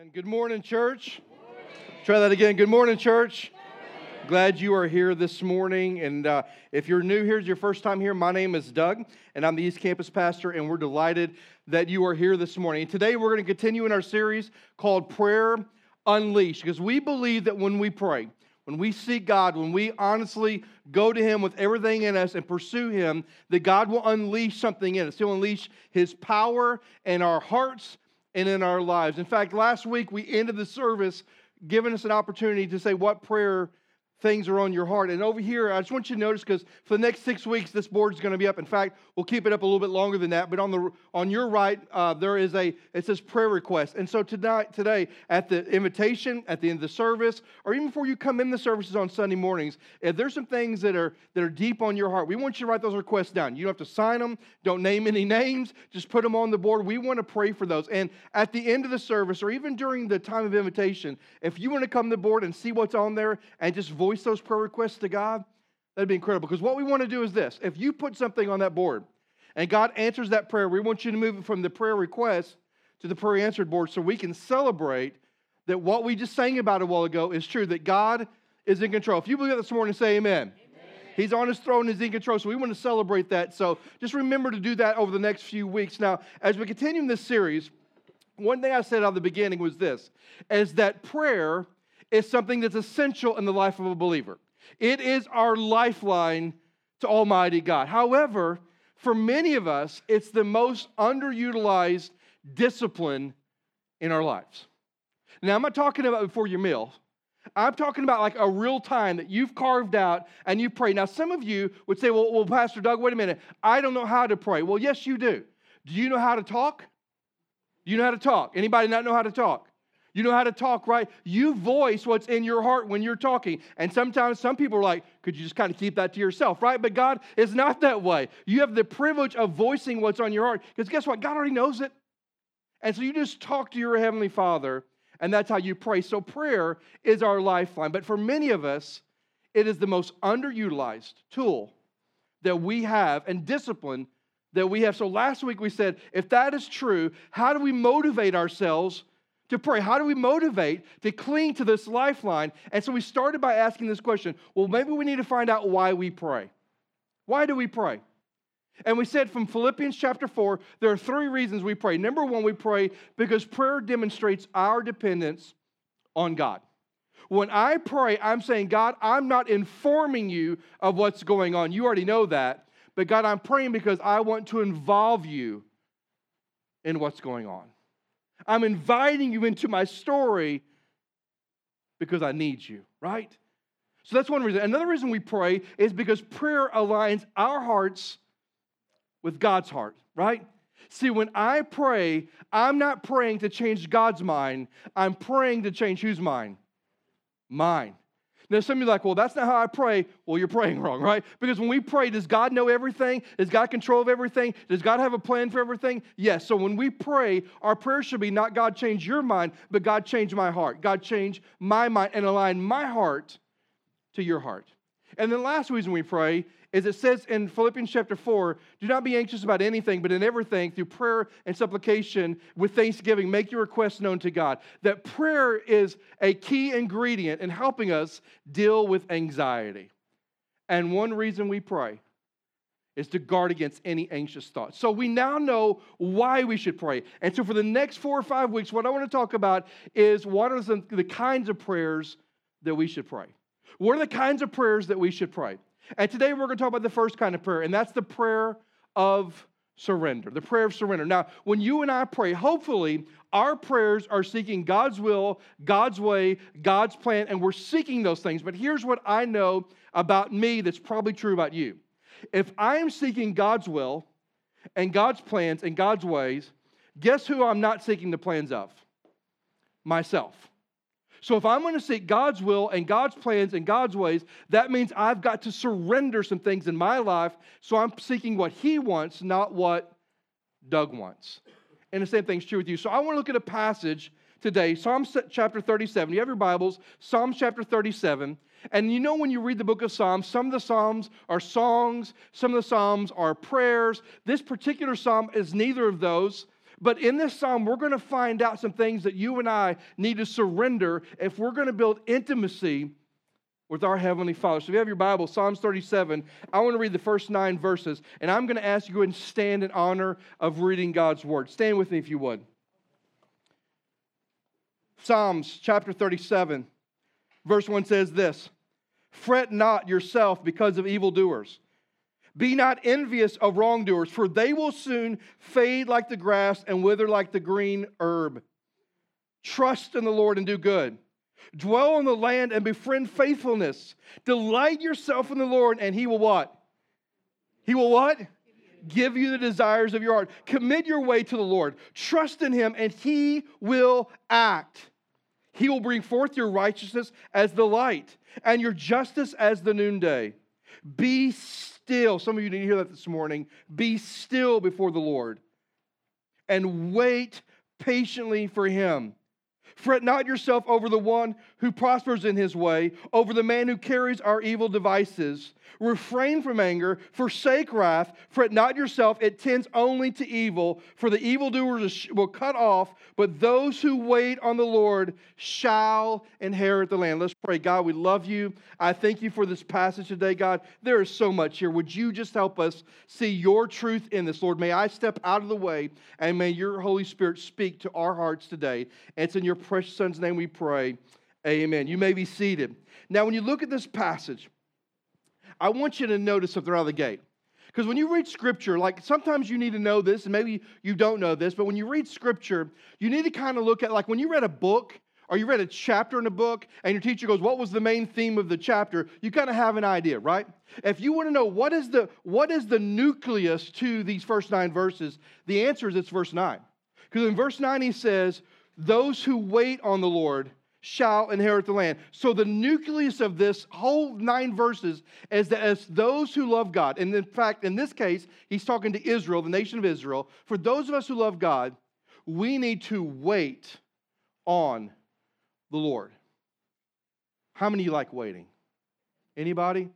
And good morning, church. Try that again. Good morning, church. Glad you are here this morning. And uh, if you're new here, it's your first time here, my name is Doug, and I'm the East Campus pastor, and we're delighted that you are here this morning. And today we're going to continue in our series called Prayer Unleashed, because we believe that when we pray, when we seek God, when we honestly go to Him with everything in us and pursue Him, that God will unleash something in us. He'll unleash His power in our hearts and in our lives. In fact, last week we ended the service giving us an opportunity to say what prayer things are on your heart. And over here, I just want you to notice because for the next six weeks, this board is going to be up. In fact, we'll keep it up a little bit longer than that. But on the on your right, uh, there is a it says prayer request. And so tonight, today, at the invitation, at the end of the service, or even before you come in the services on Sunday mornings, if there's some things that are that are deep on your heart, we want you to write those requests down. You don't have to sign them. Don't name any names. Just put them on the board. We want to pray for those. And at the end of the service, or even during the time of invitation, if you want to come to the board and see what's on there and just voice voice those prayer requests to God, that'd be incredible. Because what we want to do is this if you put something on that board and God answers that prayer, we want you to move it from the prayer request to the prayer answered board so we can celebrate that what we just sang about a while ago is true, that God is in control. If you believe that this morning, say amen. amen. He's on his throne, he's in control. So we want to celebrate that. So just remember to do that over the next few weeks. Now, as we continue in this series, one thing I said at the beginning was this is that prayer is something that's essential in the life of a believer. It is our lifeline to Almighty God. However, for many of us, it's the most underutilized discipline in our lives. Now, I'm not talking about before your meal. I'm talking about like a real time that you've carved out and you pray. Now, some of you would say, well, well, Pastor Doug, wait a minute. I don't know how to pray. Well, yes, you do. Do you know how to talk? Do you know how to talk? Anybody not know how to talk? You know how to talk, right? You voice what's in your heart when you're talking. And sometimes some people are like, could you just kind of keep that to yourself, right? But God is not that way. You have the privilege of voicing what's on your heart because guess what? God already knows it. And so you just talk to your Heavenly Father, and that's how you pray. So prayer is our lifeline. But for many of us, it is the most underutilized tool that we have and discipline that we have. So last week we said, if that is true, how do we motivate ourselves? To pray? How do we motivate to cling to this lifeline? And so we started by asking this question well, maybe we need to find out why we pray. Why do we pray? And we said from Philippians chapter 4, there are three reasons we pray. Number one, we pray because prayer demonstrates our dependence on God. When I pray, I'm saying, God, I'm not informing you of what's going on. You already know that. But God, I'm praying because I want to involve you in what's going on. I'm inviting you into my story because I need you, right? So that's one reason. Another reason we pray is because prayer aligns our hearts with God's heart, right? See, when I pray, I'm not praying to change God's mind, I'm praying to change whose mind? Mine. Now, some of you like, well, that's not how I pray. Well, you're praying wrong, right? Because when we pray, does God know everything? Does God control of everything? Does God have a plan for everything? Yes. So when we pray, our prayer should be not God change your mind, but God change my heart. God change my mind and align my heart to your heart. And then last reason we pray is it says in Philippians chapter 4 do not be anxious about anything, but in everything, through prayer and supplication with thanksgiving, make your requests known to God. That prayer is a key ingredient in helping us deal with anxiety. And one reason we pray is to guard against any anxious thoughts. So we now know why we should pray. And so for the next four or five weeks, what I want to talk about is what are the, the kinds of prayers that we should pray. What are the kinds of prayers that we should pray? And today we're going to talk about the first kind of prayer, and that's the prayer of surrender, the prayer of surrender. Now, when you and I pray, hopefully our prayers are seeking God's will, God's way, God's plan, and we're seeking those things. But here's what I know about me that's probably true about you. If I am seeking God's will and God's plans and God's ways, guess who I'm not seeking the plans of? Myself. So if I'm going to seek God's will and God's plans and God's ways, that means I've got to surrender some things in my life. So I'm seeking what He wants, not what Doug wants. And the same thing's true with you. So I want to look at a passage today, Psalm chapter 37. You have your Bibles, Psalm chapter 37. And you know, when you read the book of Psalms, some of the Psalms are songs, some of the Psalms are prayers. This particular Psalm is neither of those, But in this psalm, we're going to find out some things that you and I need to surrender if we're going to build intimacy with our Heavenly Father. So if you have your Bible, Psalms 37, I want to read the first nine verses, and I'm going to ask you to and stand in honor of reading God's Word. Stand with me if you would. Psalms chapter 37, verse 1 says this Fret not yourself because of evildoers. Be not envious of wrongdoers, for they will soon fade like the grass and wither like the green herb. Trust in the Lord and do good Dwell on the land and befriend faithfulness. Delight yourself in the Lord, and He will what? He will what? Give you the desires of your heart. Commit your way to the Lord. Trust in Him, and He will act. He will bring forth your righteousness as the light and your justice as the noonday. Be still. Some of you to hear that this morning. Be still before the Lord and wait patiently for Him. Fret not yourself over the one who prospers in his way, over the man who carries our evil devices. Refrain from anger, forsake wrath, fret not yourself, it tends only to evil. For the evildoers will cut off, but those who wait on the Lord shall inherit the land. Let's pray. God, we love you. I thank you for this passage today, God. There is so much here. Would you just help us see your truth in this, Lord? May I step out of the way and may your Holy Spirit speak to our hearts today. It's in your precious Son's name we pray. Amen. You may be seated. Now, when you look at this passage, I want you to notice something out of the gate. Because when you read scripture, like sometimes you need to know this, and maybe you don't know this, but when you read scripture, you need to kind of look at, like when you read a book or you read a chapter in a book and your teacher goes, What was the main theme of the chapter? You kind of have an idea, right? If you want to know what is the what is the nucleus to these first nine verses, the answer is it's verse 9. Because in verse 9 he says, Those who wait on the Lord shall inherit the land. So the nucleus of this whole nine verses is that as those who love God, and in fact, in this case, he's talking to Israel, the nation of Israel. For those of us who love God, we need to wait on the Lord. How many you like waiting? Anybody?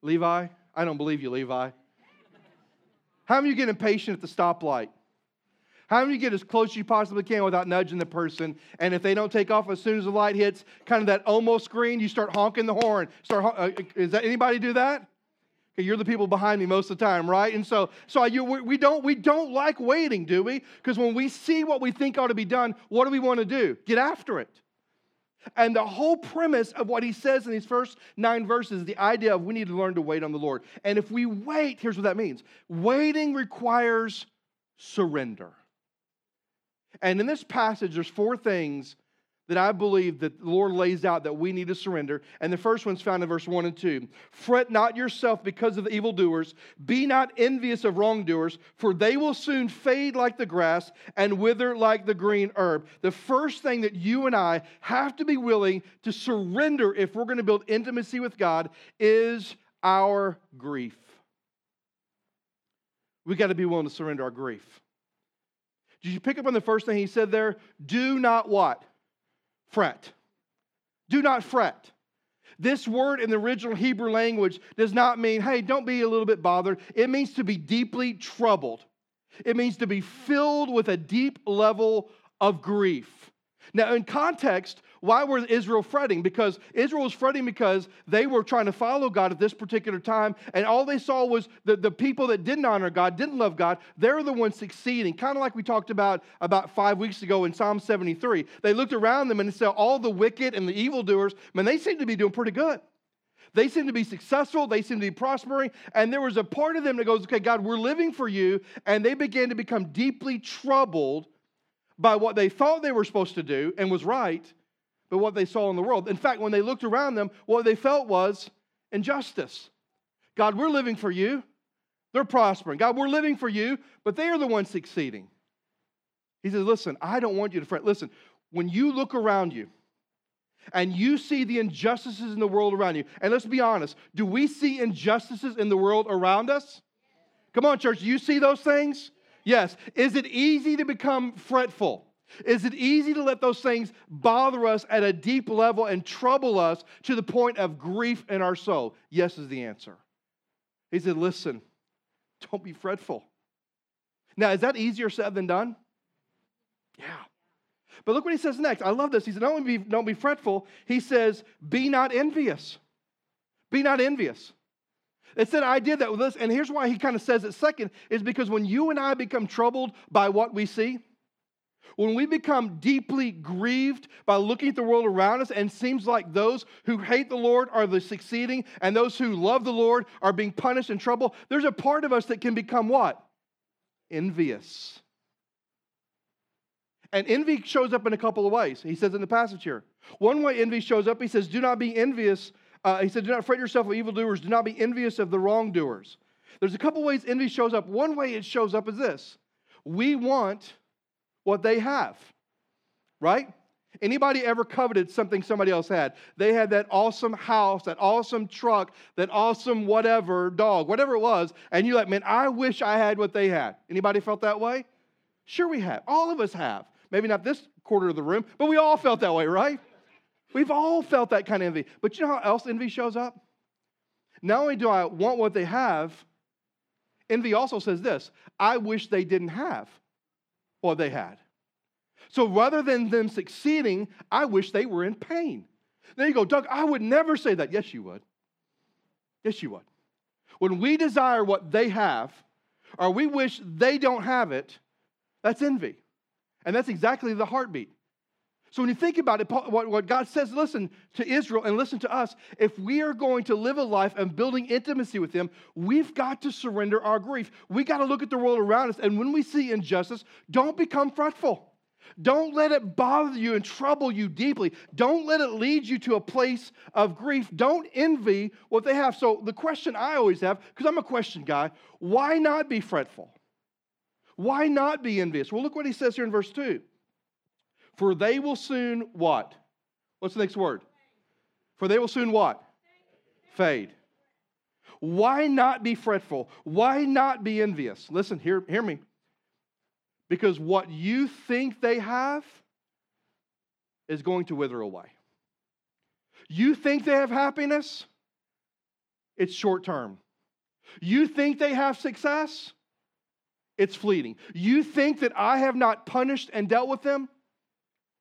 Levi? I don't believe you, Levi. How many you get impatient at the stoplight? How many get as close as you possibly can without nudging the person? And if they don't take off as soon as the light hits, kind of that almost screen, you start honking the horn. Start. Uh, is that anybody do that? Okay, you're the people behind me most of the time, right? And so, so you, we don't we don't like waiting, do we? Because when we see what we think ought to be done, what do we want to do? Get after it. And the whole premise of what he says in these first nine verses is the idea of we need to learn to wait on the Lord. And if we wait, here's what that means waiting requires surrender. And in this passage, there's four things that I believe that the Lord lays out that we need to surrender. And the first one's found in verse 1 and 2. Fret not yourself because of the evildoers. Be not envious of wrongdoers, for they will soon fade like the grass and wither like the green herb. The first thing that you and I have to be willing to surrender if we're going to build intimacy with God is our grief. We got to be willing to surrender our grief. Did you pick up on the first thing he said there? Do not what? Fret. Do not fret. This word in the original Hebrew language does not mean, hey, don't be a little bit bothered. It means to be deeply troubled. It means to be filled with a deep level of grief. Now, in context, why were Israel fretting? Because Israel was fretting because they were trying to follow God at this particular time, and all they saw was the, the people that didn't honor God, didn't love God, they're the ones succeeding. Kind of like we talked about about five weeks ago in Psalm 73. They looked around them and saw all the wicked and the evildoers, man, they seem to be doing pretty good. They seem to be successful. They seem to be prospering. And there was a part of them that goes, okay, God, we're living for you. And they began to become deeply troubled by what they thought they were supposed to do and was right, but what they saw in the world. In fact, when they looked around them, what they felt was injustice. God, we're living for you. They're prospering. God, we're living for you, but they are the ones succeeding. He says, Listen, I don't want you to fret. Listen, when you look around you and you see the injustices in the world around you, and let's be honest, do we see injustices in the world around us? Come on, church, do you see those things? Yes. Is it easy to become fretful? Is it easy to let those things bother us at a deep level and trouble us to the point of grief in our soul? Yes, is the answer. He said, Listen, don't be fretful. Now, is that easier said than done? Yeah. But look what he says next. I love this. He said, don't be, don't be fretful. He says, be not envious. Be not envious. It said, I did that with us, And here's why he kind of says it second is because when you and I become troubled by what we see, when we become deeply grieved by looking at the world around us and seems like those who hate the Lord are the succeeding and those who love the Lord are being punished and trouble, there's a part of us that can become what? Envious. And envy shows up in a couple of ways. He says in the passage here. One way envy shows up, he says, Do not be envious. Uh, he said, Do not fret yourself of evildoers. Do not be envious of the wrongdoers. There's a couple ways envy shows up. One way it shows up is this we want what they have, right? Anybody ever coveted something somebody else had? They had that awesome house, that awesome truck, that awesome whatever dog, whatever it was, and you're like, man, I wish I had what they had. Anybody felt that way? Sure, we have. All of us have. Maybe not this quarter of the room, but we all felt that way, right? We've all felt that kind of envy. But you know how else envy shows up? Not only do I want what they have, envy also says this I wish they didn't have what they had. So rather than them succeeding, I wish they were in pain. There you go, Doug, I would never say that. Yes, you would. Yes, you would. When we desire what they have, or we wish they don't have it, that's envy. And that's exactly the heartbeat. So when you think about it, what God says, listen to Israel and listen to us. If we are going to live a life and building intimacy with Him, we've got to surrender our grief. We got to look at the world around us. And when we see injustice, don't become fretful. Don't let it bother you and trouble you deeply. Don't let it lead you to a place of grief. Don't envy what they have. So, the question I always have, because I'm a question guy, why not be fretful? Why not be envious? Well, look what he says here in verse 2. For they will soon what? What's the next word? For they will soon what? Fade. Why not be fretful? Why not be envious? Listen, hear, hear me. Because what you think they have is going to wither away. You think they have happiness? It's short term. You think they have success? It's fleeting. You think that I have not punished and dealt with them?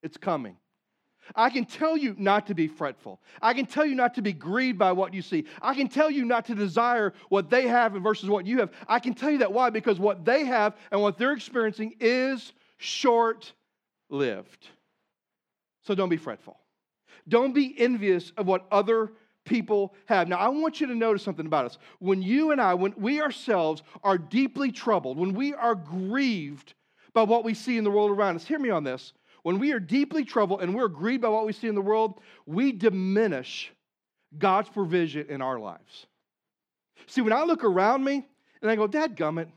It's coming. I can tell you not to be fretful. I can tell you not to be grieved by what you see. I can tell you not to desire what they have versus what you have. I can tell you that why? Because what they have and what they're experiencing is short lived. So don't be fretful. Don't be envious of what other people have. Now, I want you to notice something about us. When you and I, when we ourselves are deeply troubled, when we are grieved by what we see in the world around us, hear me on this. When we are deeply troubled and we're grieved by what we see in the world, we diminish God's provision in our lives. See, when I look around me and I go, Dad gummit,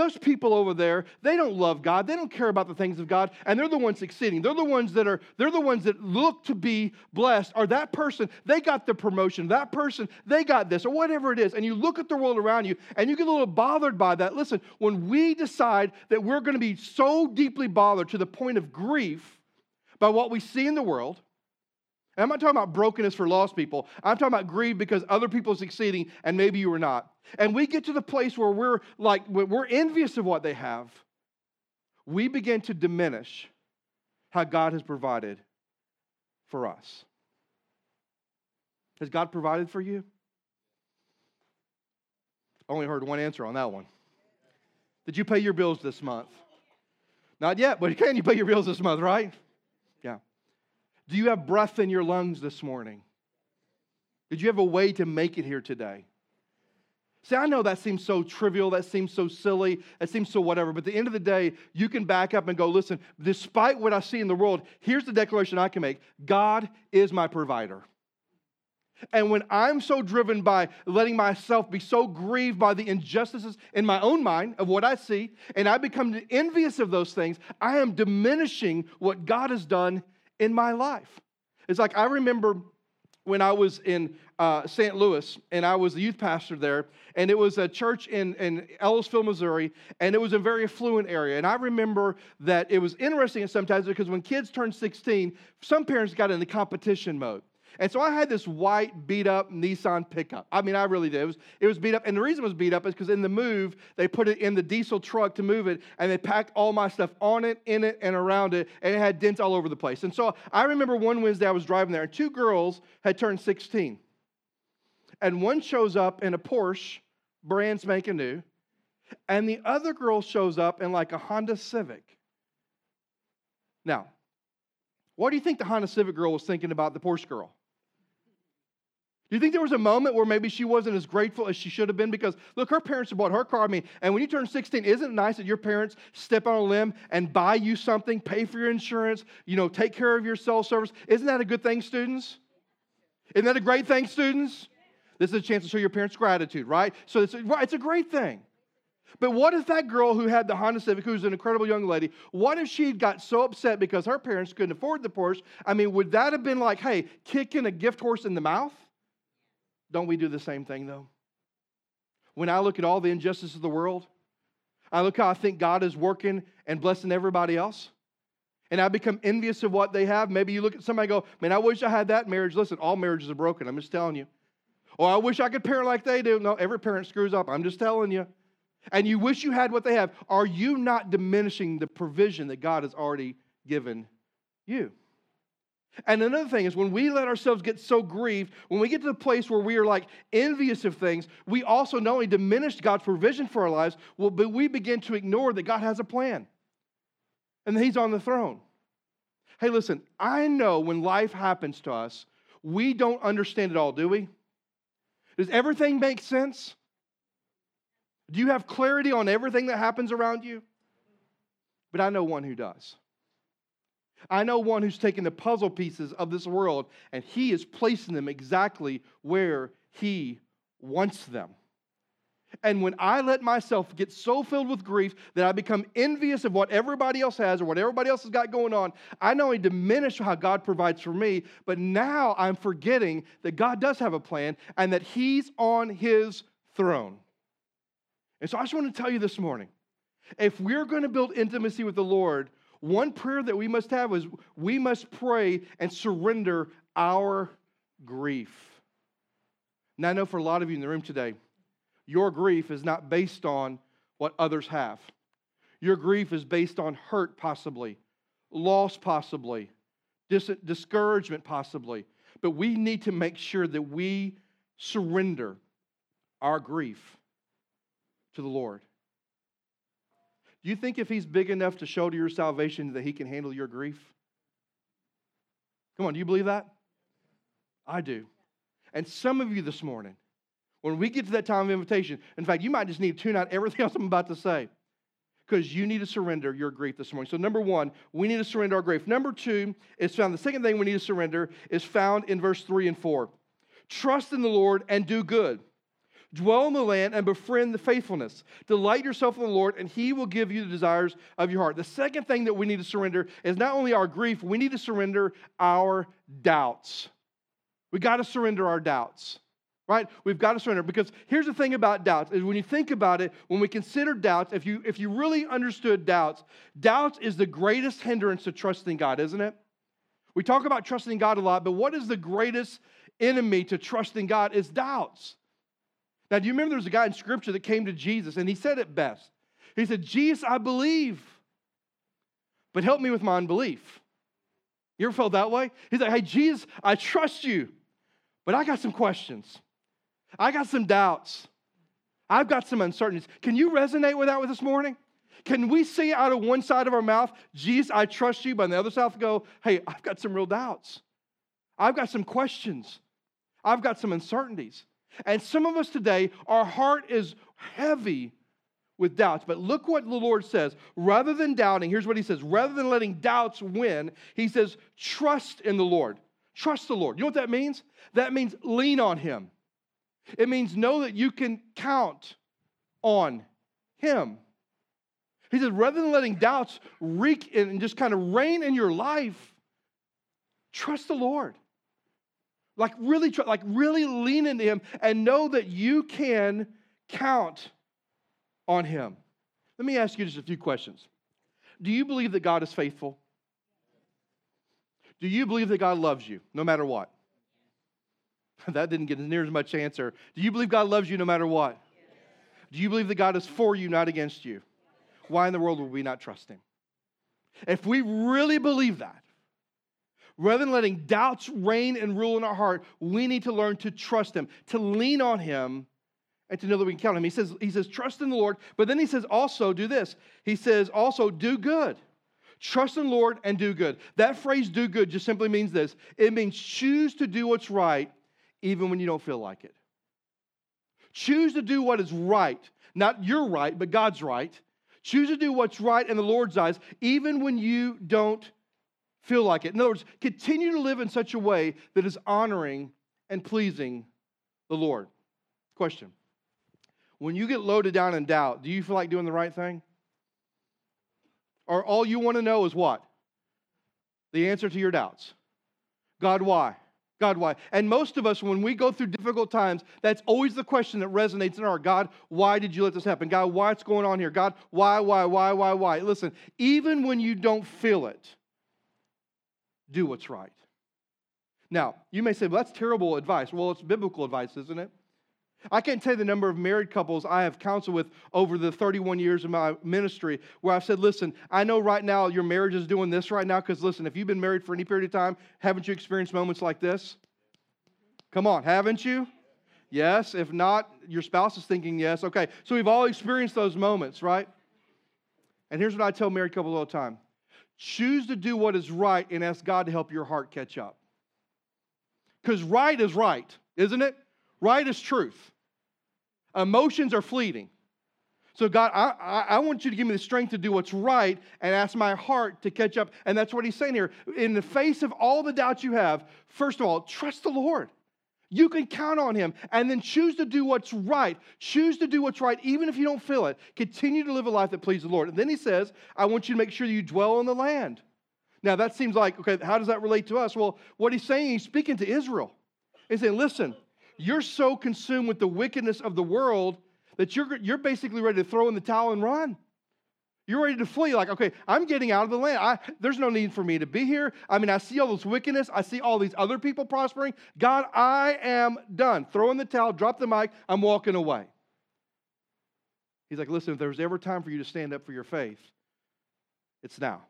those people over there, they don't love God. They don't care about the things of God, and they're the ones succeeding. They're the ones that are, they're the ones that look to be blessed. Or that person, they got the promotion. That person, they got this, or whatever it is. And you look at the world around you and you get a little bothered by that. Listen, when we decide that we're going to be so deeply bothered to the point of grief by what we see in the world, I'm not talking about brokenness for lost people. I'm talking about grief because other people are succeeding and maybe you are not. And we get to the place where we're like, we're envious of what they have. We begin to diminish how God has provided for us. Has God provided for you? Only heard one answer on that one. Did you pay your bills this month? Not yet, but can you pay your bills this month, right? Do you have breath in your lungs this morning? Did you have a way to make it here today? See, I know that seems so trivial, that seems so silly, that seems so whatever, but at the end of the day, you can back up and go, listen, despite what I see in the world, here's the declaration I can make God is my provider. And when I'm so driven by letting myself be so grieved by the injustices in my own mind of what I see, and I become envious of those things, I am diminishing what God has done in my life. It's like I remember when I was in uh, St. Louis and I was the youth pastor there, and it was a church in, in Ellisville, Missouri, and it was a very affluent area. And I remember that it was interesting sometimes because when kids turned 16, some parents got into competition mode. And so I had this white, beat up Nissan pickup. I mean, I really did. It was, it was beat up. And the reason it was beat up is because in the move, they put it in the diesel truck to move it, and they packed all my stuff on it, in it, and around it, and it had dents all over the place. And so I remember one Wednesday I was driving there, and two girls had turned 16. And one shows up in a Porsche, brand spanking new, and the other girl shows up in like a Honda Civic. Now, what do you think the Honda Civic girl was thinking about the Porsche girl? Do you think there was a moment where maybe she wasn't as grateful as she should have been? Because look, her parents bought her car. I mean, and when you turn 16, isn't it nice that your parents step on a limb and buy you something, pay for your insurance, you know, take care of your cell service? Isn't that a good thing, students? Isn't that a great thing, students? This is a chance to show your parents gratitude, right? So it's a, it's a great thing. But what if that girl who had the Honda Civic, who's an incredible young lady, what if she got so upset because her parents couldn't afford the Porsche? I mean, would that have been like, hey, kicking a gift horse in the mouth? Don't we do the same thing, though? When I look at all the injustice of the world, I look how I think God is working and blessing everybody else. And I become envious of what they have. Maybe you look at somebody go, man, I wish I had that marriage. Listen, all marriages are broken. I'm just telling you. Or I wish I could parent like they do. No, every parent screws up. I'm just telling you. And you wish you had what they have. Are you not diminishing the provision that God has already given you? And another thing is when we let ourselves get so grieved, when we get to the place where we are like envious of things, we also not only diminish God's provision for our lives, but we begin to ignore that God has a plan and that He's on the throne. Hey, listen, I know when life happens to us, we don't understand it all, do we? Does everything make sense? Do you have clarity on everything that happens around you? But I know one who does. I know one who's taken the puzzle pieces of this world and he is placing them exactly where he wants them. And when I let myself get so filled with grief that I become envious of what everybody else has or what everybody else has got going on, I not only diminish how God provides for me, but now I'm forgetting that God does have a plan and that He's on His throne. And so I just want to tell you this morning if we're going to build intimacy with the Lord, one prayer that we must have is we must pray and surrender our grief. Now, I know for a lot of you in the room today, your grief is not based on what others have. Your grief is based on hurt, possibly, loss, possibly, dis- discouragement, possibly. But we need to make sure that we surrender our grief to the Lord. Do you think if he's big enough to show to your salvation that he can handle your grief? Come on, do you believe that? I do. And some of you this morning, when we get to that time of invitation, in fact, you might just need to tune out everything else I'm about to say because you need to surrender your grief this morning. So, number one, we need to surrender our grief. Number two is found, the second thing we need to surrender is found in verse three and four. Trust in the Lord and do good. Dwell in the land and befriend the faithfulness. Delight yourself in the Lord, and He will give you the desires of your heart. The second thing that we need to surrender is not only our grief, we need to surrender our doubts. We got to surrender our doubts, right? We've got to surrender because here's the thing about doubts is when you think about it, when we consider doubts, if you if you really understood doubts, doubts is the greatest hindrance to trusting God, isn't it? We talk about trusting God a lot, but what is the greatest enemy to trusting God is doubts. Now, do you remember there was a guy in Scripture that came to Jesus and he said it best? He said, Jesus, I believe, but help me with my unbelief. You ever felt that way? He's like, hey, Jesus, I trust you, but I got some questions. I got some doubts. I've got some uncertainties. Can you resonate with that with this morning? Can we say out of one side of our mouth, Jesus, I trust you, but on the other side, go, hey, I've got some real doubts. I've got some questions. I've got some uncertainties. And some of us today, our heart is heavy with doubts. But look what the Lord says. Rather than doubting, here's what he says rather than letting doubts win, he says, trust in the Lord. Trust the Lord. You know what that means? That means lean on him. It means know that you can count on him. He says, rather than letting doubts wreak and just kind of reign in your life, trust the Lord. Like really try, like really lean into him and know that you can count on him. Let me ask you just a few questions. Do you believe that God is faithful? Do you believe that God loves you no matter what? that didn't get near as much answer. Do you believe God loves you no matter what? Do you believe that God is for you, not against you? Why in the world would we not trust Him? If we really believe that, rather than letting doubts reign and rule in our heart, we need to learn to trust Him, to lean on Him, and to know that we can count on Him. He says, he says, trust in the Lord, but then He says, also do this. He says, also do good. Trust in the Lord and do good. That phrase, do good, just simply means this it means choose to do what's right even when you don't feel like it. Choose to do what is right, not your right, but God's right. Choose to do what's right in the Lord's eyes, even when you don't feel like it. In other words, continue to live in such a way that is honoring and pleasing the Lord. Question When you get loaded down in doubt, do you feel like doing the right thing? Or all you want to know is what? The answer to your doubts. God, why? God, why? And most of us, when we go through difficult times, that's always the question that resonates in our God, why did you let this happen? God, why? what's going on here? God, why, why, why, why, why? Listen, even when you don't feel it, do what's right. Now, you may say, well, that's terrible advice. Well, it's biblical advice, isn't it? I can't tell you the number of married couples I have counseled with over the 31 years of my ministry where I've said, listen, I know right now your marriage is doing this right now because, listen, if you've been married for any period of time, haven't you experienced moments like this? Come on, haven't you? Yes. If not, your spouse is thinking yes. Okay. So we've all experienced those moments, right? And here's what I tell married couples all the time choose to do what is right and ask God to help your heart catch up. Because right is right, isn't it? Right is truth. Emotions are fleeting. So, God, I, I, want you to give me the strength to do what's right and ask my heart to catch up. And that's what he's saying here. In the face of all the doubts you have, first of all, trust the Lord. You can count on him and then choose to do what's right. Choose to do what's right, even if you don't feel it. Continue to live a life that pleases the Lord. And then he says, I want you to make sure you dwell in the land. Now, that seems like, okay, how does that relate to us? Well, what he's saying, he's speaking to Israel. He's saying, listen, you're so consumed with the wickedness of the world that you're, you're basically ready to throw in the towel and run. You're ready to flee. Like, okay, I'm getting out of the land. I, there's no need for me to be here. I mean, I see all this wickedness. I see all these other people prospering. God, I am done. Throw in the towel, drop the mic. I'm walking away. He's like, listen, if there's ever time for you to stand up for your faith, it's now.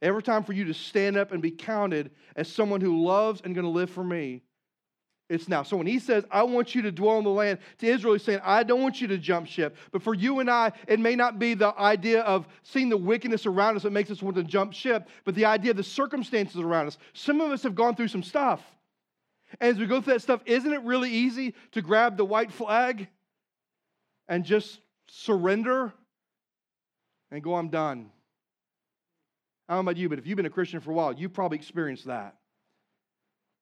Every time for you to stand up and be counted as someone who loves and going to live for me, it's now. So when he says, I want you to dwell in the land, to Israel, he's saying, I don't want you to jump ship. But for you and I, it may not be the idea of seeing the wickedness around us that makes us want to jump ship, but the idea of the circumstances around us. Some of us have gone through some stuff. And as we go through that stuff, isn't it really easy to grab the white flag and just surrender and go, I'm done? I don't know about you, but if you've been a Christian for a while, you've probably experienced that.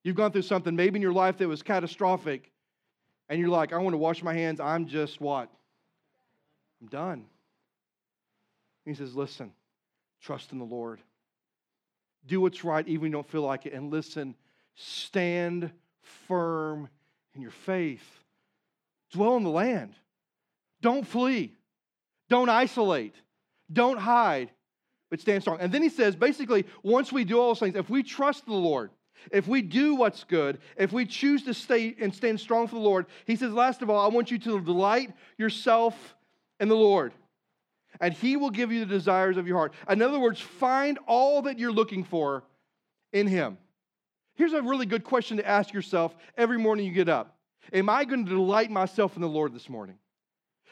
You've gone through something maybe in your life that was catastrophic, and you're like, I want to wash my hands. I'm just what? I'm done. He says, Listen, trust in the Lord. Do what's right, even when you don't feel like it. And listen, stand firm in your faith. Dwell in the land. Don't flee. Don't isolate. Don't hide, but stand strong. And then he says, basically, once we do all those things, if we trust the Lord, if we do what's good, if we choose to stay and stand strong for the Lord, he says, last of all, I want you to delight yourself in the Lord, and he will give you the desires of your heart. In other words, find all that you're looking for in him. Here's a really good question to ask yourself every morning you get up Am I going to delight myself in the Lord this morning?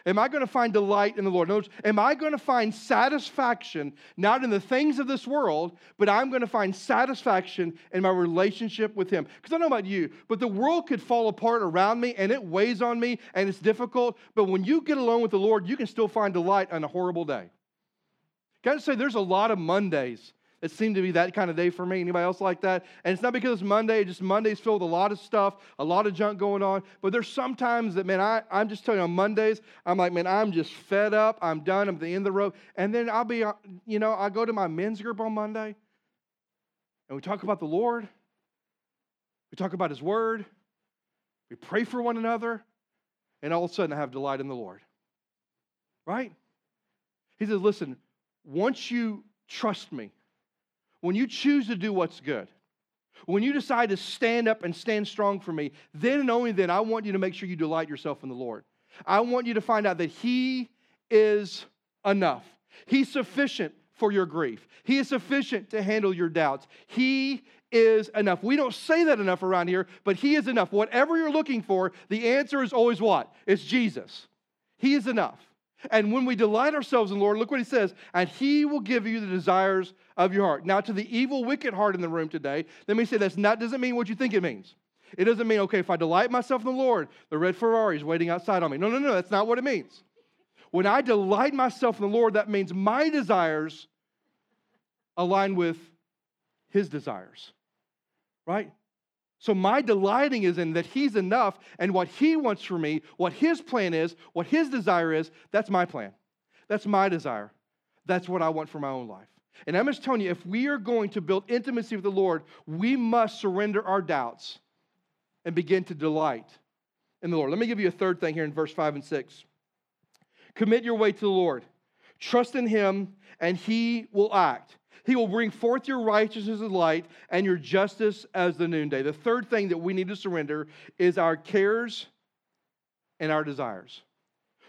Am I going to find delight in the Lord? In words, am I going to find satisfaction not in the things of this world, but I'm going to find satisfaction in my relationship with Him? Because I don't know about you, but the world could fall apart around me and it weighs on me and it's difficult. But when you get alone with the Lord, you can still find delight on a horrible day. Gotta say there's a lot of Mondays it seemed to be that kind of day for me. Anybody else like that? And it's not because it's Monday, just Monday's filled with a lot of stuff, a lot of junk going on. But there's sometimes that, man, I, I'm just telling you, on Mondays, I'm like, man, I'm just fed up. I'm done. I'm at the end of the road. And then I'll be, uh, you know, I go to my men's group on Monday and we talk about the Lord. We talk about His Word. We pray for one another. And all of a sudden, I have delight in the Lord. Right? He says, listen, once you trust me, when you choose to do what's good, when you decide to stand up and stand strong for me, then and only then I want you to make sure you delight yourself in the Lord. I want you to find out that He is enough. He's sufficient for your grief. He is sufficient to handle your doubts. He is enough. We don't say that enough around here, but He is enough. Whatever you're looking for, the answer is always what? It's Jesus. He is enough. And when we delight ourselves in the Lord, look what He says, and He will give you the desires of your heart. Now, to the evil, wicked heart in the room today, let me say that's not doesn't mean what you think it means. It doesn't mean, okay, if I delight myself in the Lord, the red Ferrari is waiting outside on me. No, no, no, that's not what it means. When I delight myself in the Lord, that means my desires align with His desires, right? So my delighting is in that He's enough and what He wants for me, what His plan is, what His desire is, that's my plan. That's my desire. That's what I want for my own life. And I'm just telling you, if we are going to build intimacy with the Lord, we must surrender our doubts and begin to delight in the Lord. Let me give you a third thing here in verse 5 and 6. Commit your way to the Lord, trust in Him, and He will act. He will bring forth your righteousness as light and your justice as the noonday. The third thing that we need to surrender is our cares and our desires.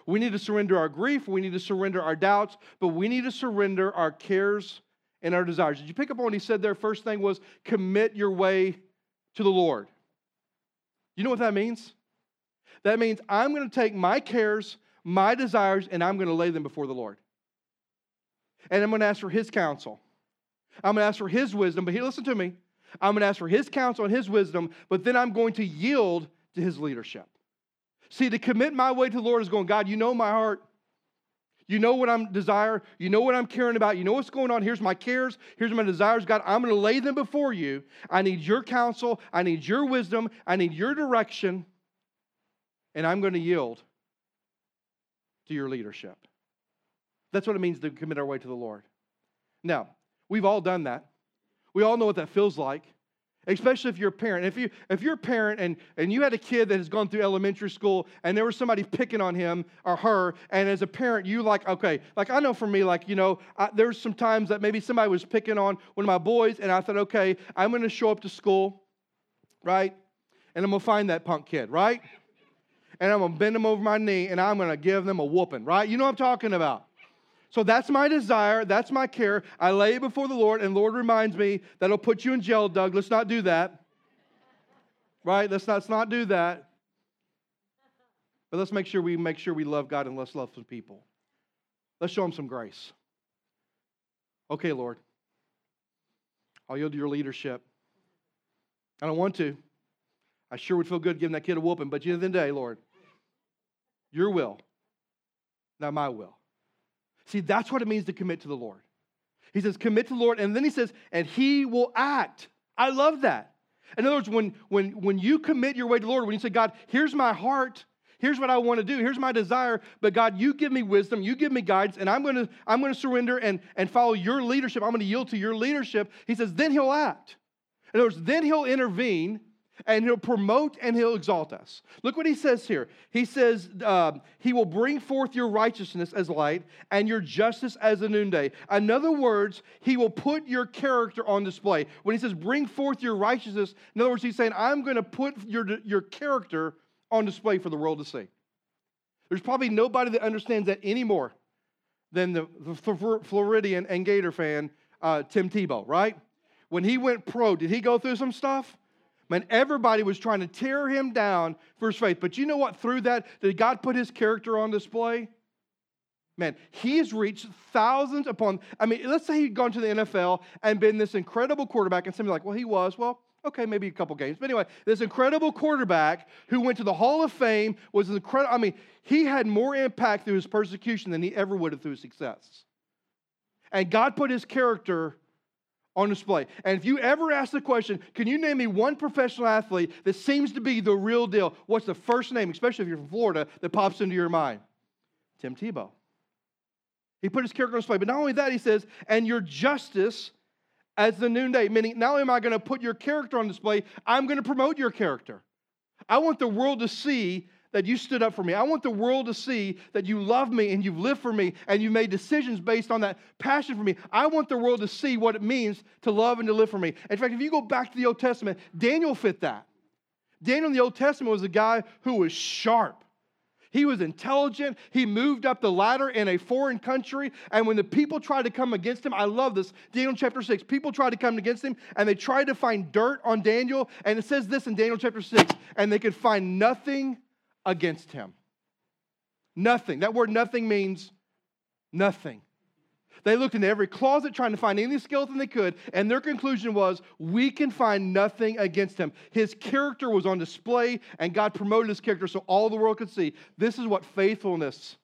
We need to surrender our grief, we need to surrender our doubts, but we need to surrender our cares and our desires. Did you pick up on what he said there? First thing was commit your way to the Lord. You know what that means? That means I'm going to take my cares, my desires, and I'm going to lay them before the Lord. And I'm going to ask for his counsel. I'm going to ask for his wisdom, but here, listen to me. I'm going to ask for his counsel and his wisdom, but then I'm going to yield to his leadership. See, to commit my way to the Lord is going, God, you know my heart. You know what I'm desire. You know what I'm caring about. You know what's going on. Here's my cares. Here's my desires. God, I'm going to lay them before you. I need your counsel. I need your wisdom. I need your direction. And I'm going to yield to your leadership. That's what it means to commit our way to the Lord. Now, We've all done that. We all know what that feels like, especially if you're a parent. If, you, if you're a parent and, and you had a kid that has gone through elementary school and there was somebody picking on him or her, and as a parent, you like, okay, like I know for me, like, you know, I, there's some times that maybe somebody was picking on one of my boys, and I thought, okay, I'm going to show up to school, right? And I'm going to find that punk kid, right? And I'm going to bend them over my knee and I'm going to give them a whooping, right? You know what I'm talking about. So that's my desire. That's my care. I lay it before the Lord, and Lord reminds me that'll put you in jail, Doug. Let's not do that. Right? Let's not, let's not do that. But let's make sure we make sure we love God and let's love some people. Let's show them some grace. Okay, Lord. I'll yield to your leadership. I don't want to. I sure would feel good giving that kid a whooping, but at the end of the day, Lord, your will, not my will. See, that's what it means to commit to the Lord. He says, commit to the Lord, and then he says, and he will act. I love that. In other words, when, when, when you commit your way to the Lord, when you say, God, here's my heart, here's what I want to do, here's my desire, but God, you give me wisdom, you give me guidance, and I'm going to, I'm going to surrender and, and follow your leadership. I'm going to yield to your leadership. He says, then he'll act. In other words, then he'll intervene and he'll promote and he'll exalt us. Look what he says here. He says, um, He will bring forth your righteousness as light and your justice as the noonday. In other words, He will put your character on display. When He says, Bring forth your righteousness, in other words, He's saying, I'm going to put your, your character on display for the world to see. There's probably nobody that understands that anymore than the, the Floridian and Gator fan, uh, Tim Tebow, right? When he went pro, did he go through some stuff? Man, everybody was trying to tear him down for his faith. But you know what? Through that, did God put his character on display? Man, he has reached thousands upon. I mean, let's say he'd gone to the NFL and been this incredible quarterback, and somebody like, well, he was. Well, okay, maybe a couple games. But anyway, this incredible quarterback who went to the Hall of Fame was incredible. I mean, he had more impact through his persecution than he ever would have through his success. And God put his character on display. And if you ever ask the question, can you name me one professional athlete that seems to be the real deal? What's the first name, especially if you're from Florida, that pops into your mind? Tim Tebow. He put his character on display. But not only that, he says, and your justice as the noonday, meaning not only am I going to put your character on display, I'm going to promote your character. I want the world to see that you stood up for me. I want the world to see that you love me and you've lived for me and you made decisions based on that passion for me. I want the world to see what it means to love and to live for me. In fact, if you go back to the Old Testament, Daniel fit that. Daniel in the Old Testament was a guy who was sharp. He was intelligent. He moved up the ladder in a foreign country. And when the people tried to come against him, I love this. Daniel chapter 6, people tried to come against him and they tried to find dirt on Daniel. And it says this in Daniel chapter 6 and they could find nothing against him. Nothing. That word nothing means nothing. They looked into every closet trying to find any skeleton they could, and their conclusion was, we can find nothing against him. His character was on display, and God promoted his character so all the world could see. This is what faithfulness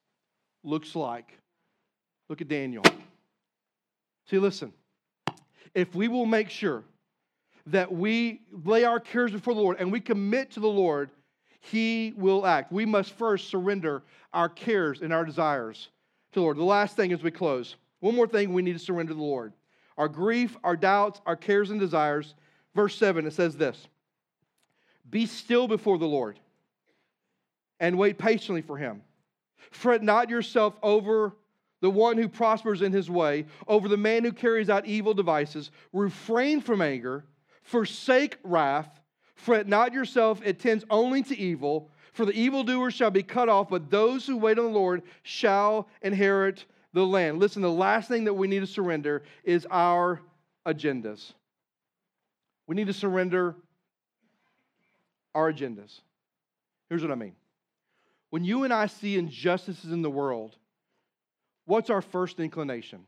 looks like. Look at Daniel. See, listen. If we will make sure that we lay our cares before the Lord and we commit to the Lord, He will act. We must first surrender our cares and our desires to the Lord. The last thing as we close one more thing we need to surrender to the Lord our grief, our doubts, our cares and desires. Verse 7, it says this Be still before the Lord and wait patiently for him. Fret not yourself over the one who prospers in his way, over the man who carries out evil devices. Refrain from anger, forsake wrath. Fret not yourself, it tends only to evil. For the evildoer shall be cut off, but those who wait on the Lord shall inherit the land. Listen, the last thing that we need to surrender is our agendas. We need to surrender our agendas. Here's what I mean. When you and I see injustices in the world, what's our first inclination?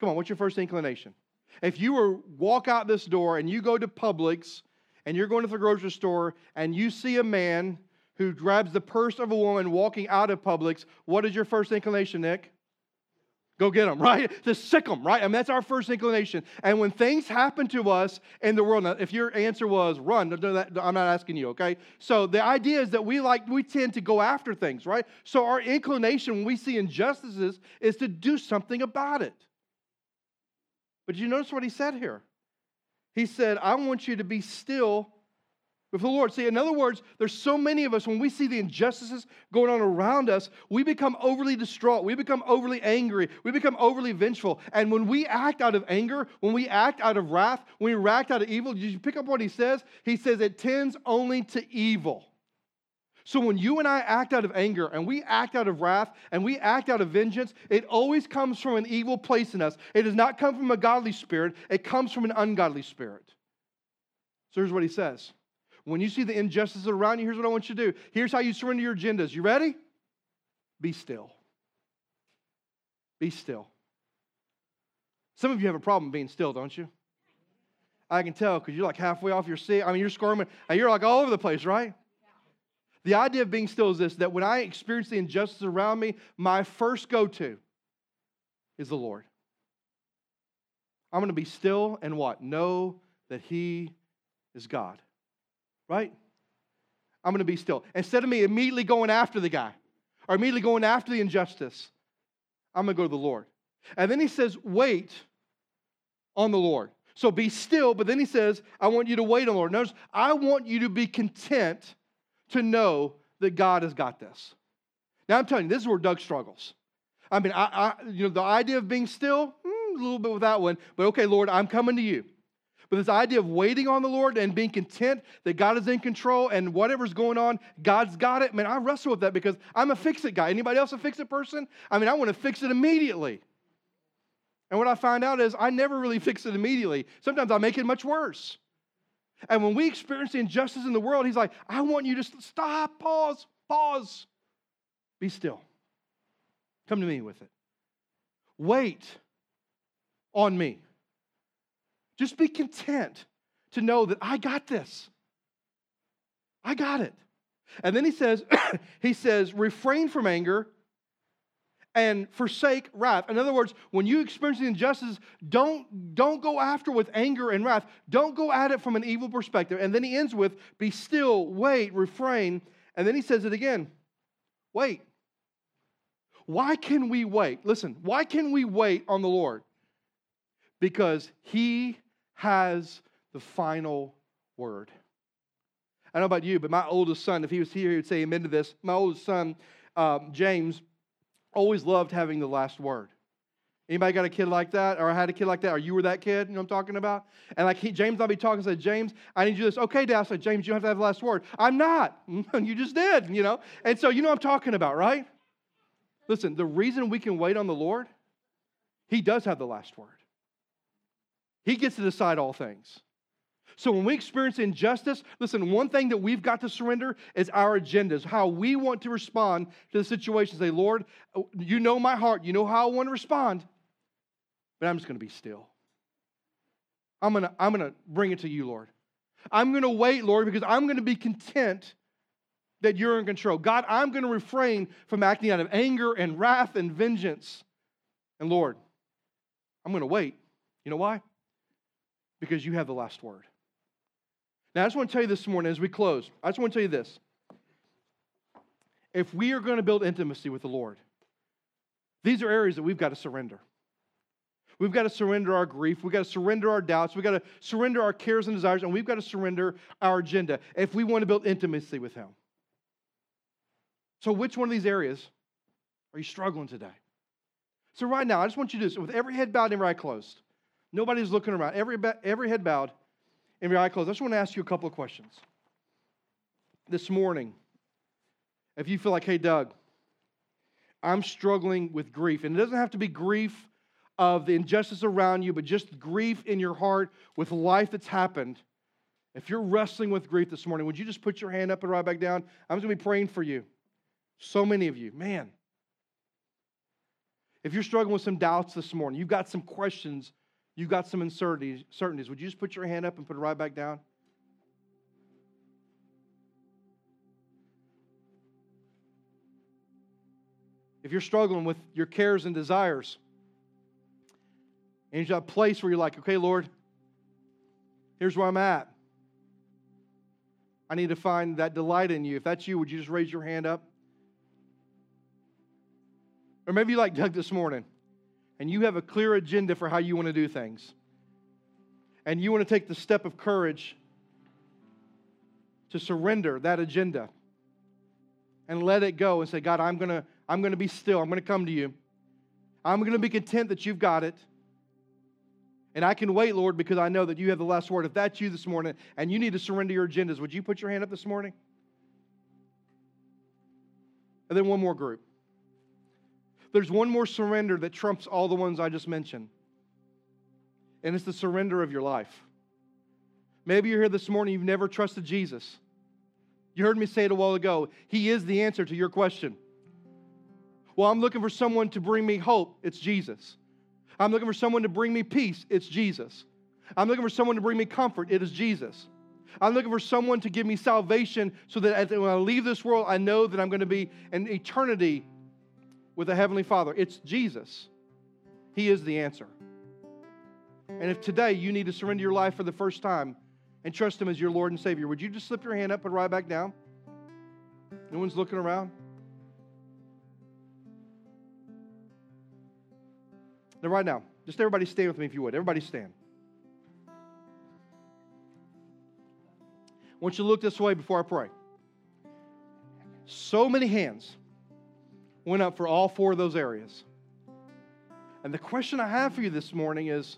Come on, what's your first inclination? If you were walk out this door and you go to Publix and you're going to the grocery store and you see a man who grabs the purse of a woman walking out of Publix, what is your first inclination, Nick? Go get them, right? To sic them, right? I mean, that's our first inclination. And when things happen to us in the world, now, if your answer was run, I'm not asking you, okay? So the idea is that we like, we tend to go after things, right? So our inclination when we see injustices is to do something about it. But you notice what he said here? He said, I want you to be still with the Lord. See, in other words, there's so many of us, when we see the injustices going on around us, we become overly distraught. We become overly angry. We become overly vengeful. And when we act out of anger, when we act out of wrath, when we act out of evil, did you pick up what he says? He says it tends only to evil. So when you and I act out of anger and we act out of wrath and we act out of vengeance, it always comes from an evil place in us. It does not come from a godly spirit, it comes from an ungodly spirit. So here's what he says when you see the injustices around you, here's what I want you to do. Here's how you surrender your agendas. You ready? Be still. Be still. Some of you have a problem being still, don't you? I can tell because you're like halfway off your seat. I mean, you're squirming and you're like all over the place, right? The idea of being still is this that when I experience the injustice around me, my first go to is the Lord. I'm going to be still and what? Know that He is God right? I'm going to be still. Instead of me immediately going after the guy or immediately going after the injustice, I'm going to go to the Lord. And then he says, wait on the Lord. So be still, but then he says, I want you to wait on the Lord. Notice, I want you to be content to know that God has got this. Now I'm telling you, this is where Doug struggles. I mean, I, I you know, the idea of being still, hmm, a little bit with that one, but okay, Lord, I'm coming to you. But this idea of waiting on the Lord and being content that God is in control and whatever's going on, God's got it. Man, I wrestle with that because I'm a fix it guy. Anybody else a fix it person? I mean, I want to fix it immediately. And what I find out is I never really fix it immediately. Sometimes I make it much worse. And when we experience the injustice in the world, he's like, I want you to stop, pause, pause, be still. Come to me with it. Wait on me. Just be content to know that I got this. I got it. And then he says, he says, refrain from anger and forsake wrath. In other words, when you experience the injustice, don't, don't go after with anger and wrath. Don't go at it from an evil perspective. And then he ends with, be still, wait, refrain. And then he says it again wait. Why can we wait? Listen, why can we wait on the Lord? Because he has the final word. I don't know about you, but my oldest son, if he was here, he would say amen to this. My oldest son, um, James, always loved having the last word. Anybody got a kid like that or I had a kid like that or you were that kid? You know what I'm talking about? And like he, James, I'll be talking say, James, I need you this. Okay, Dad. I said, James, you don't have to have the last word. I'm not. you just did, you know? And so you know I'm talking about, right? Listen, the reason we can wait on the Lord, he does have the last word. He gets to decide all things. So when we experience injustice, listen, one thing that we've got to surrender is our agendas, how we want to respond to the situation. Say, Lord, you know my heart. You know how I want to respond but I'm just going to be still. I'm going to I'm going to bring it to you, Lord. I'm going to wait, Lord, because I'm going to be content that you're in control. God, I'm going to refrain from acting out of anger and wrath and vengeance. And Lord, I'm going to wait. You know why? Because you have the last word. Now, I just want to tell you this morning as we close, I just want to tell you this. If we are going to build intimacy with the Lord, these are areas that we've got to surrender. We've got to surrender our grief. We've got to surrender our doubts. We've got to surrender our cares and desires, and we've got to surrender our agenda if we want to build intimacy with Him. So, which one of these areas are you struggling today? So, right now, I just want you to do this with every head bowed and every eye closed. Nobody's looking around. Every, every head bowed and every eye closed. I just want to ask you a couple of questions. This morning, if you feel like, hey, Doug, I'm struggling with grief, and it doesn't have to be grief of the injustice around you, but just grief in your heart with life that's happened, if you're wrestling with grief this morning, would you just put your hand up and right back down? I'm going to be praying for you. So many of you, man. If you're struggling with some doubts this morning, you've got some questions, you've got some uncertainties, certainties, would you just put your hand up and put it right back down? If you're struggling with your cares and desires, and you're at a place where you're like, okay, Lord, here's where I'm at. I need to find that delight in you. If that's you, would you just raise your hand up? Or maybe you like Doug this morning and you have a clear agenda for how you want to do things. And you want to take the step of courage to surrender that agenda and let it go and say, God, I'm going to, I'm going to be still. I'm going to come to you. I'm going to be content that you've got it. And I can wait, Lord, because I know that you have the last word. If that's you this morning and you need to surrender your agendas, would you put your hand up this morning? And then one more group. There's one more surrender that trumps all the ones I just mentioned, and it's the surrender of your life. Maybe you're here this morning, you've never trusted Jesus. You heard me say it a while ago. He is the answer to your question. Well, I'm looking for someone to bring me hope. It's Jesus. I'm looking for someone to bring me peace. It's Jesus. I'm looking for someone to bring me comfort. It is Jesus. I'm looking for someone to give me salvation so that when I leave this world, I know that I'm going to be in eternity with a Heavenly Father. It's Jesus. He is the answer. And if today you need to surrender your life for the first time and trust Him as your Lord and Savior, would you just slip your hand up and right back down? No one's looking around? Now, right now, just everybody stand with me if you would. Everybody stand. I want you to look this way before I pray. So many hands went up for all four of those areas. And the question I have for you this morning is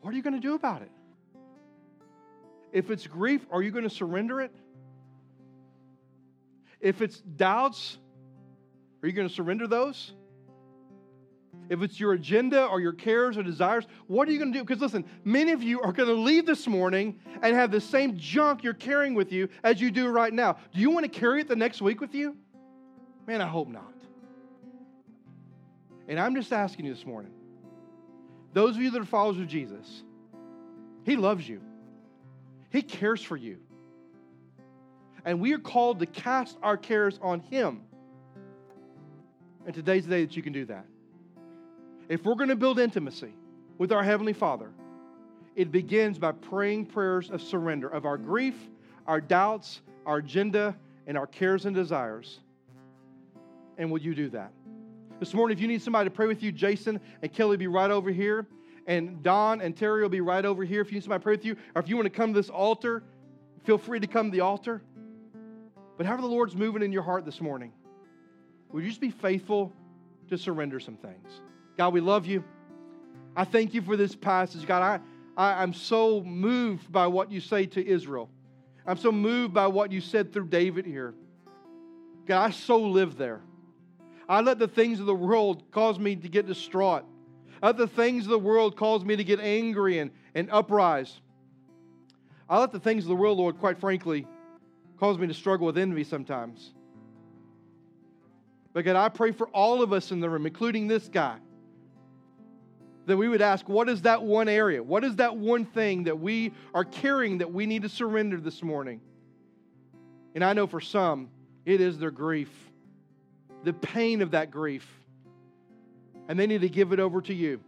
what are you going to do about it? If it's grief, are you going to surrender it? If it's doubts, are you going to surrender those? if it's your agenda or your cares or desires, what are you going to do? Because listen, many of you are going to leave this morning and have the same junk you're carrying with you as you do right now. Do you want to carry it the next week with you? Man, I hope not. And I'm just asking you this morning those of you that are followers of Jesus, He loves you, He cares for you. And we are called to cast our cares on Him. And today's the day that you can do that if we're going to build intimacy with our Heavenly Father, it begins by praying prayers of surrender of our grief, our doubts, our agenda, and our cares and desires. And will you do that? This morning, if you need somebody to pray with you, Jason and Kelly be right over here. And Don and Terry will be right over here if you need somebody to pray with you. Or if you want to come to this altar, feel free to come to the altar. But however the Lord's moving in your heart this morning, would you just be faithful to surrender some things? God, we love you. I thank you for this passage. God, I, I, I'm so moved by what you say to Israel. I'm so moved by what you said through David here. God, I so live there. I let the things of the world cause me to get distraught. Other things of the world cause me to get angry and, and uprise. I let the things of the world, Lord, quite frankly, cause me to struggle with envy sometimes. But God, I pray for all of us in the room, including this guy, that we would ask, what is that one area? What is that one thing that we are carrying that we need to surrender this morning? And I know for some, it is their grief, the pain of that grief. And they need to give it over to you.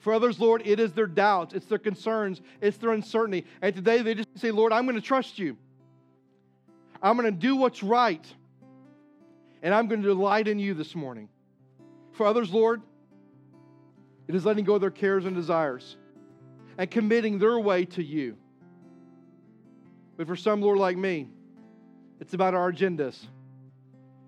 For others, Lord, it is their doubts, it's their concerns, it's their uncertainty. And today they just say, Lord, I'm going to trust you. I'm going to do what's right. And I'm going to delight in you this morning. For others, Lord, it is letting go of their cares and desires and committing their way to you. But for some, Lord, like me, it's about our agendas.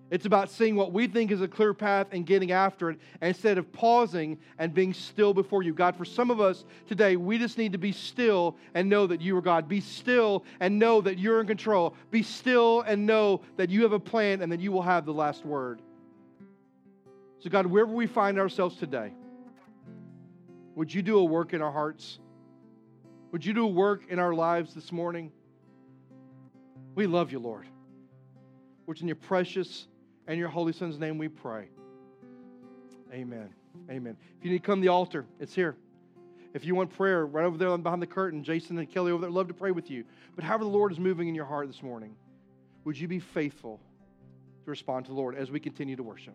It's about seeing what we think is a clear path and getting after it instead of pausing and being still before you. God, for some of us today, we just need to be still and know that you are God. Be still and know that you're in control. Be still and know that you have a plan and that you will have the last word. So, God, wherever we find ourselves today, would you do a work in our hearts? Would you do a work in our lives this morning? We love you, Lord. Which in your precious and your holy son's name we pray. Amen. Amen. If you need to come to the altar, it's here. If you want prayer, right over there behind the curtain, Jason and Kelly over there love to pray with you. But however the Lord is moving in your heart this morning, would you be faithful to respond to the Lord as we continue to worship?